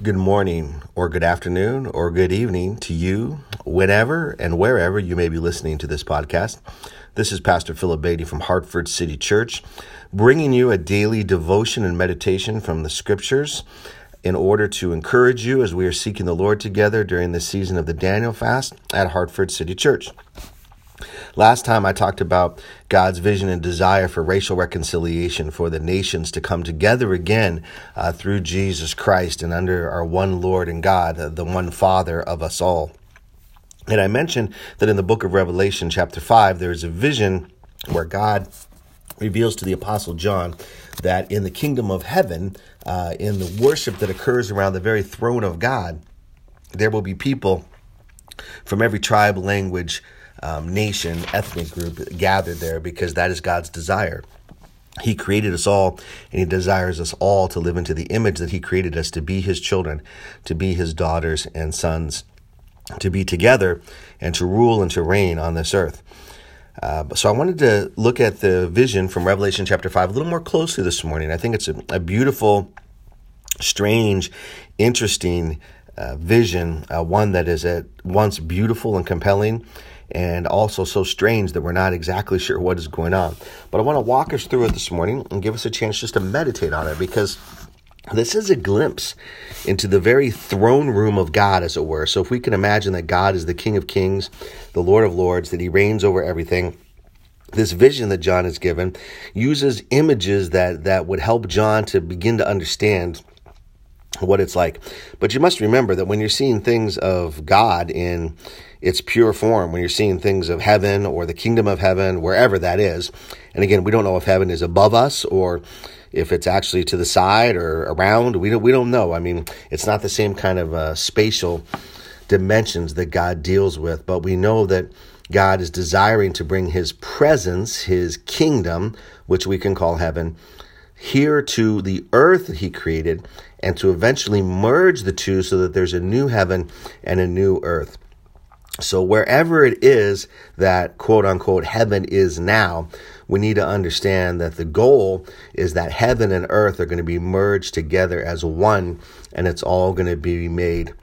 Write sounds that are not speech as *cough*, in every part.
Good morning, or good afternoon, or good evening to you, whenever and wherever you may be listening to this podcast. This is Pastor Philip Beatty from Hartford City Church, bringing you a daily devotion and meditation from the scriptures in order to encourage you as we are seeking the Lord together during the season of the Daniel fast at Hartford City Church. Last time I talked about God's vision and desire for racial reconciliation for the nations to come together again uh, through Jesus Christ and under our one Lord and God, uh, the one Father of us all. And I mentioned that in the book of Revelation, chapter 5, there is a vision where God reveals to the Apostle John that in the kingdom of heaven, uh, in the worship that occurs around the very throne of God, there will be people from every tribe, language, um, nation, ethnic group gathered there because that is God's desire. He created us all, and He desires us all to live into the image that He created us to be His children, to be His daughters and sons, to be together and to rule and to reign on this earth. Uh, so I wanted to look at the vision from Revelation chapter 5 a little more closely this morning. I think it's a, a beautiful, strange, interesting uh, vision, uh, one that is at once beautiful and compelling and also so strange that we're not exactly sure what is going on. But I want to walk us through it this morning and give us a chance just to meditate on it because this is a glimpse into the very throne room of God, as it were. So, if we can imagine that God is the King of Kings, the Lord of Lords, that He reigns over everything, this vision that John is given uses images that, that would help John to begin to understand what it's like. But you must remember that when you're seeing things of God in its pure form, when you're seeing things of heaven or the kingdom of heaven, wherever that is, and again, we don't know if heaven is above us or if it's actually to the side or around. We don't, we don't know. I mean, it's not the same kind of uh, spatial dimensions that God deals with, but we know that God is desiring to bring his presence, his kingdom, which we can call heaven, here to the earth that he created and to eventually merge the two so that there's a new heaven and a new earth. So, wherever it is that quote unquote heaven is now, we need to understand that the goal is that heaven and earth are going to be merged together as one and it's all going to be made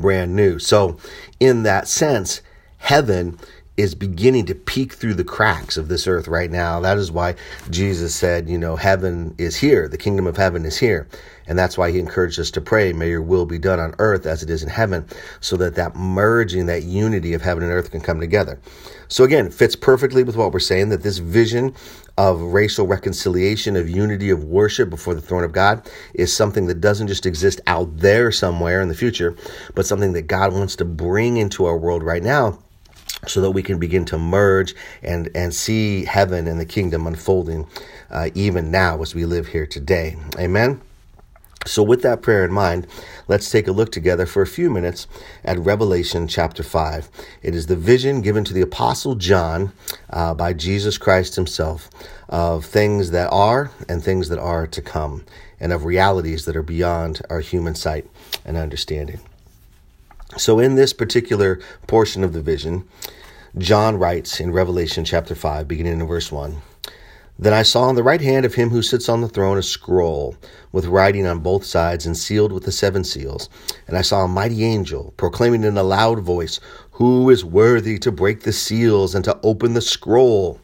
brand new. So, in that sense, heaven is beginning to peek through the cracks of this earth right now. That is why Jesus said, you know, heaven is here, the kingdom of heaven is here. And that's why he encouraged us to pray, may your will be done on earth as it is in heaven, so that that merging, that unity of heaven and earth can come together. So again, it fits perfectly with what we're saying that this vision of racial reconciliation, of unity of worship before the throne of God is something that doesn't just exist out there somewhere in the future, but something that God wants to bring into our world right now so that we can begin to merge and, and see heaven and the kingdom unfolding uh, even now as we live here today. Amen. So, with that prayer in mind, let's take a look together for a few minutes at Revelation chapter 5. It is the vision given to the Apostle John uh, by Jesus Christ himself of things that are and things that are to come, and of realities that are beyond our human sight and understanding. So, in this particular portion of the vision, John writes in Revelation chapter 5, beginning in verse 1 then I saw on the right hand of him who sits on the throne a scroll with writing on both sides and sealed with the seven seals. And I saw a mighty angel proclaiming in a loud voice, Who is worthy to break the seals and to open the scroll?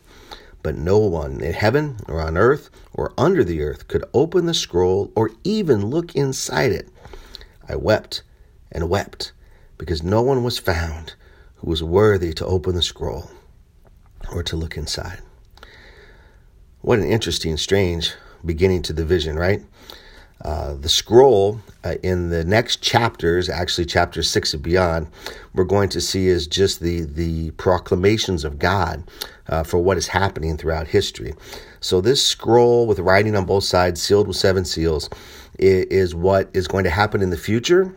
But no one in heaven or on earth or under the earth could open the scroll or even look inside it. I wept and wept because no one was found who was worthy to open the scroll or to look inside. What an interesting, strange beginning to the vision, right? Uh, the scroll uh, in the next chapters, actually chapter six and beyond, we're going to see is just the the proclamations of God uh, for what is happening throughout history. So this scroll with writing on both sides, sealed with seven seals, is, is what is going to happen in the future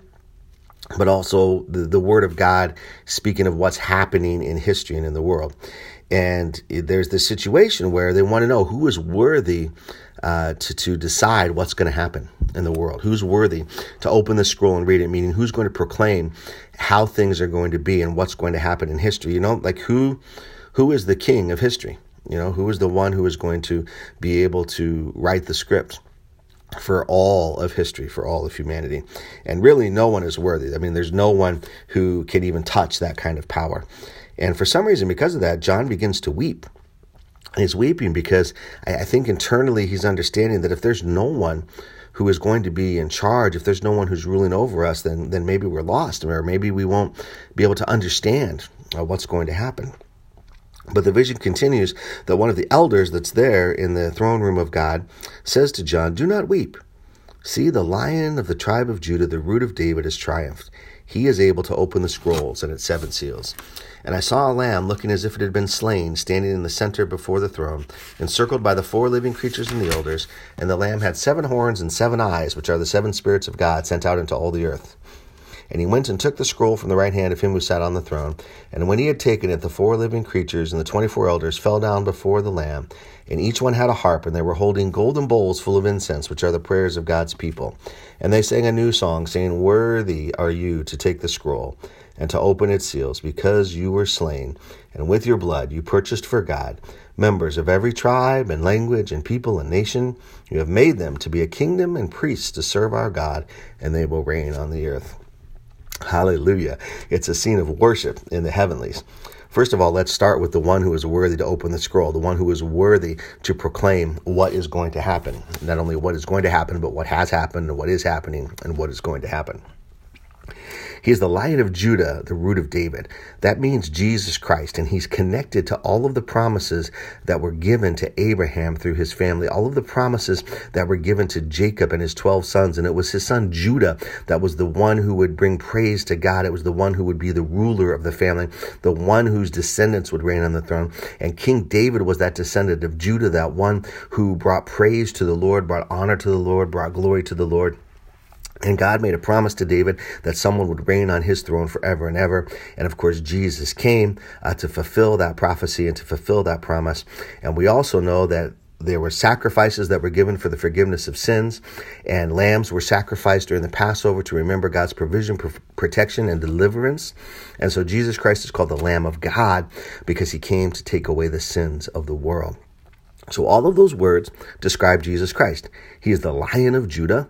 but also the, the word of God speaking of what's happening in history and in the world. And there's this situation where they want to know who is worthy uh, to, to decide what's going to happen in the world. Who's worthy to open the scroll and read it, meaning who's going to proclaim how things are going to be and what's going to happen in history. You know, like who who is the king of history? You know, who is the one who is going to be able to write the script? For all of history, for all of humanity. And really, no one is worthy. I mean, there's no one who can even touch that kind of power. And for some reason, because of that, John begins to weep. He's weeping because I think internally he's understanding that if there's no one who is going to be in charge, if there's no one who's ruling over us, then then maybe we're lost, or maybe we won't be able to understand uh, what's going to happen. But the vision continues that one of the elders that's there in the throne room of God says to John, Do not weep. See, the lion of the tribe of Judah, the root of David, has triumphed. He is able to open the scrolls and its seven seals. And I saw a lamb looking as if it had been slain, standing in the center before the throne, encircled by the four living creatures and the elders. And the lamb had seven horns and seven eyes, which are the seven spirits of God sent out into all the earth. And he went and took the scroll from the right hand of him who sat on the throne. And when he had taken it, the four living creatures and the twenty four elders fell down before the Lamb. And each one had a harp, and they were holding golden bowls full of incense, which are the prayers of God's people. And they sang a new song, saying, Worthy are you to take the scroll and to open its seals, because you were slain, and with your blood you purchased for God members of every tribe and language and people and nation. You have made them to be a kingdom and priests to serve our God, and they will reign on the earth. Hallelujah. It's a scene of worship in the heavenlies. First of all, let's start with the one who is worthy to open the scroll, the one who is worthy to proclaim what is going to happen. Not only what is going to happen, but what has happened and what is happening and what is going to happen. He is the lion of Judah, the root of David. That means Jesus Christ, and he's connected to all of the promises that were given to Abraham through his family, all of the promises that were given to Jacob and his 12 sons. And it was his son Judah that was the one who would bring praise to God. It was the one who would be the ruler of the family, the one whose descendants would reign on the throne. And King David was that descendant of Judah, that one who brought praise to the Lord, brought honor to the Lord, brought glory to the Lord. And God made a promise to David that someone would reign on his throne forever and ever. And of course, Jesus came uh, to fulfill that prophecy and to fulfill that promise. And we also know that there were sacrifices that were given for the forgiveness of sins, and lambs were sacrificed during the Passover to remember God's provision, protection, and deliverance. And so Jesus Christ is called the Lamb of God because he came to take away the sins of the world. So all of those words describe Jesus Christ. He is the Lion of Judah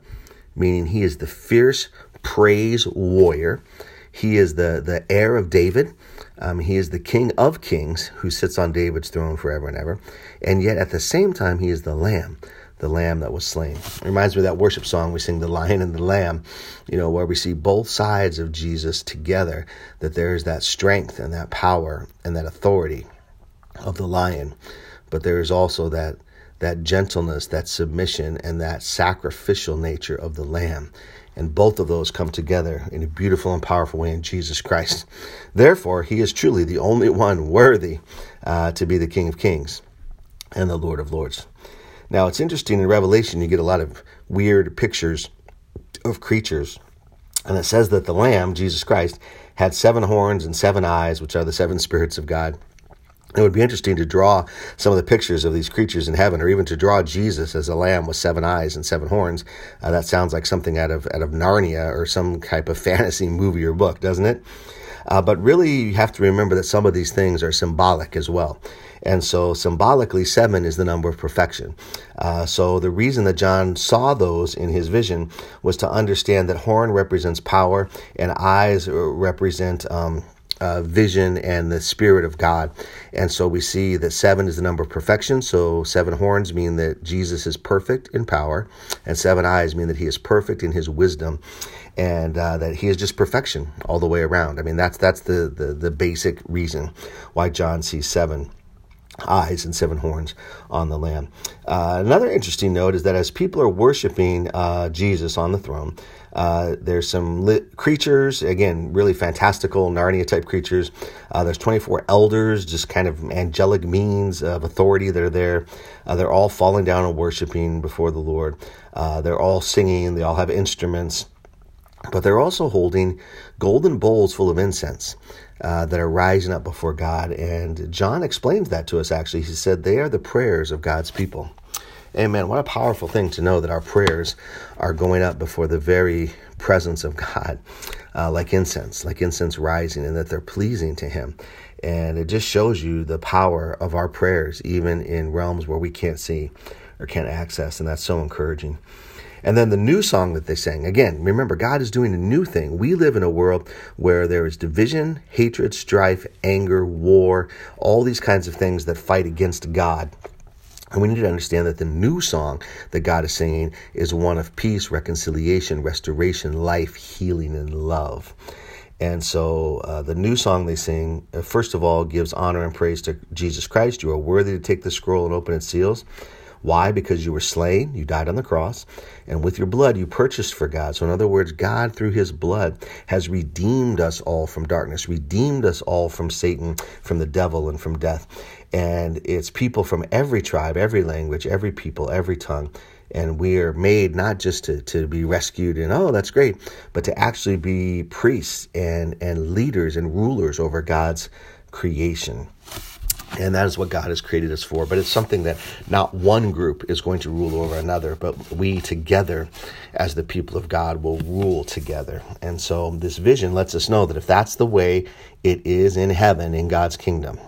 meaning he is the fierce praise warrior. He is the, the heir of David. Um, he is the king of kings who sits on David's throne forever and ever. And yet at the same time, he is the lamb, the lamb that was slain. It reminds me of that worship song we sing, The Lion and the Lamb, you know, where we see both sides of Jesus together, that there's that strength and that power and that authority of the lion. But there is also that that gentleness, that submission, and that sacrificial nature of the Lamb. And both of those come together in a beautiful and powerful way in Jesus Christ. Therefore, he is truly the only one worthy uh, to be the King of Kings and the Lord of Lords. Now, it's interesting in Revelation, you get a lot of weird pictures of creatures. And it says that the Lamb, Jesus Christ, had seven horns and seven eyes, which are the seven spirits of God. It would be interesting to draw some of the pictures of these creatures in heaven, or even to draw Jesus as a lamb with seven eyes and seven horns. Uh, that sounds like something out of out of Narnia or some type of *laughs* fantasy movie or book, doesn't it? Uh, but really, you have to remember that some of these things are symbolic as well. And so, symbolically, seven is the number of perfection. Uh, so, the reason that John saw those in his vision was to understand that horn represents power and eyes represent. Um, uh, vision and the Spirit of God. And so we see that seven is the number of perfection. So seven horns mean that Jesus is perfect in power, and seven eyes mean that he is perfect in his wisdom. And uh, that he is just perfection all the way around. I mean, that's that's the, the the basic reason why John sees seven eyes and seven horns on the lamb. Uh, another interesting note is that as people are worshiping uh, Jesus on the throne, uh, there's some creatures, again, really fantastical Narnia type creatures. Uh, there's 24 elders, just kind of angelic means of authority that are there. Uh, they're all falling down and worshiping before the Lord. Uh, they're all singing, they all have instruments, but they're also holding golden bowls full of incense. Uh, that are rising up before God. And John explains that to us actually. He said, They are the prayers of God's people. Amen. What a powerful thing to know that our prayers are going up before the very presence of God, uh, like incense, like incense rising, and that they're pleasing to Him. And it just shows you the power of our prayers, even in realms where we can't see or can't access. And that's so encouraging. And then the new song that they sang, again, remember, God is doing a new thing. We live in a world where there is division, hatred, strife, anger, war, all these kinds of things that fight against God. And we need to understand that the new song that God is singing is one of peace, reconciliation, restoration, life, healing, and love. And so uh, the new song they sing, uh, first of all, gives honor and praise to Jesus Christ. You are worthy to take the scroll and open its seals. Why? Because you were slain, you died on the cross, and with your blood you purchased for God. So, in other words, God, through his blood, has redeemed us all from darkness, redeemed us all from Satan, from the devil, and from death. And it's people from every tribe, every language, every people, every tongue. And we are made not just to, to be rescued and, oh, that's great, but to actually be priests and, and leaders and rulers over God's creation. And that is what God has created us for. But it's something that not one group is going to rule over another, but we together, as the people of God, will rule together. And so this vision lets us know that if that's the way it is in heaven, in God's kingdom,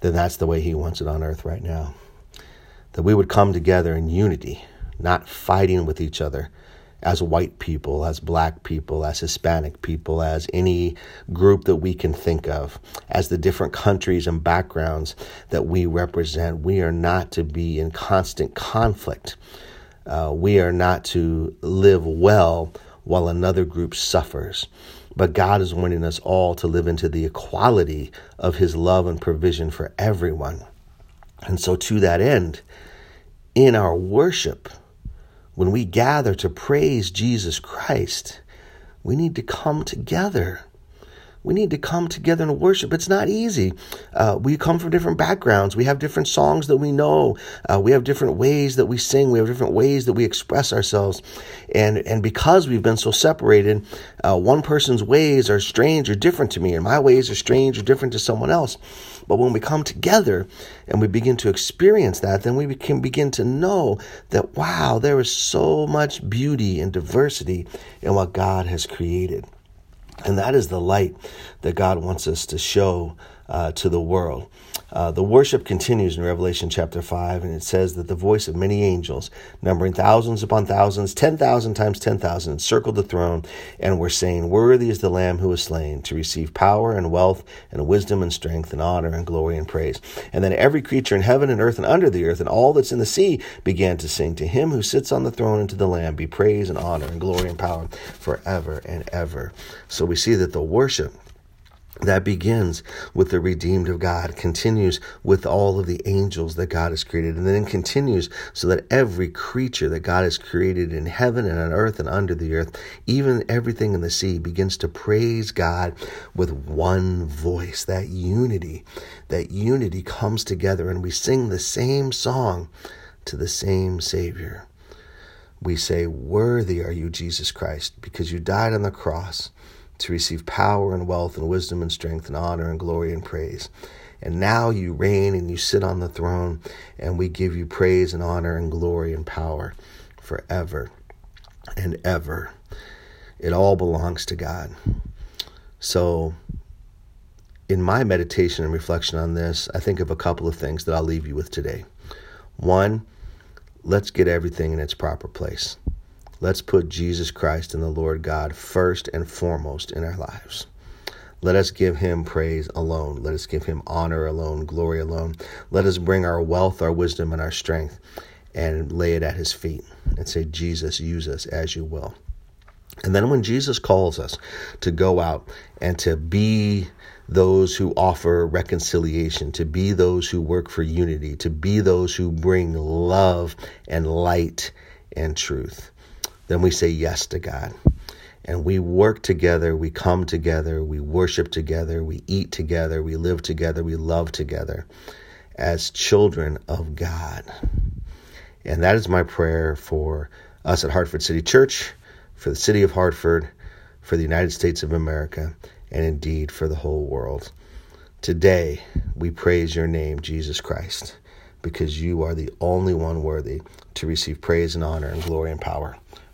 then that's the way He wants it on earth right now. That we would come together in unity, not fighting with each other, as white people, as black people, as Hispanic people, as any group that we can think of, as the different countries and backgrounds that we represent. We are not to be in constant conflict. Uh, we are not to live well while another group suffers. But God is wanting us all to live into the equality of His love and provision for everyone. And so, to that end, in our worship, when we gather to praise Jesus Christ, we need to come together. We need to come together and worship. It's not easy. Uh, we come from different backgrounds. We have different songs that we know. Uh, we have different ways that we sing. We have different ways that we express ourselves. And, and because we've been so separated, uh, one person's ways are strange or different to me, and my ways are strange or different to someone else. But when we come together and we begin to experience that, then we can begin to know that, wow, there is so much beauty and diversity in what God has created. And that is the light that God wants us to show uh, to the world. Uh, the worship continues in Revelation chapter 5, and it says that the voice of many angels, numbering thousands upon thousands, 10,000 times 10,000, encircled the throne and were saying, Worthy is the Lamb who was slain to receive power and wealth and wisdom and strength and honor and glory and praise. And then every creature in heaven and earth and under the earth and all that's in the sea began to sing, To him who sits on the throne and to the Lamb be praise and honor and glory and power forever and ever. So we see that the worship that begins with the redeemed of God, continues with all of the angels that God has created, and then continues so that every creature that God has created in heaven and on earth and under the earth, even everything in the sea, begins to praise God with one voice. That unity, that unity comes together, and we sing the same song to the same Savior. We say, Worthy are you, Jesus Christ, because you died on the cross to receive power and wealth and wisdom and strength and honor and glory and praise. And now you reign and you sit on the throne, and we give you praise and honor and glory and power forever and ever. It all belongs to God. So, in my meditation and reflection on this, I think of a couple of things that I'll leave you with today. One, let's get everything in its proper place. Let's put Jesus Christ and the Lord God first and foremost in our lives. Let us give him praise alone. Let us give him honor alone, glory alone. Let us bring our wealth, our wisdom, and our strength and lay it at his feet and say, Jesus, use us as you will. And then when Jesus calls us to go out and to be those who offer reconciliation, to be those who work for unity, to be those who bring love and light and truth, then we say yes to God. And we work together, we come together, we worship together, we eat together, we live together, we love together as children of God. And that is my prayer for us at Hartford City Church, for the city of Hartford, for the United States of America, and indeed for the whole world. Today, we praise your name, Jesus Christ, because you are the only one worthy to receive praise and honor and glory and power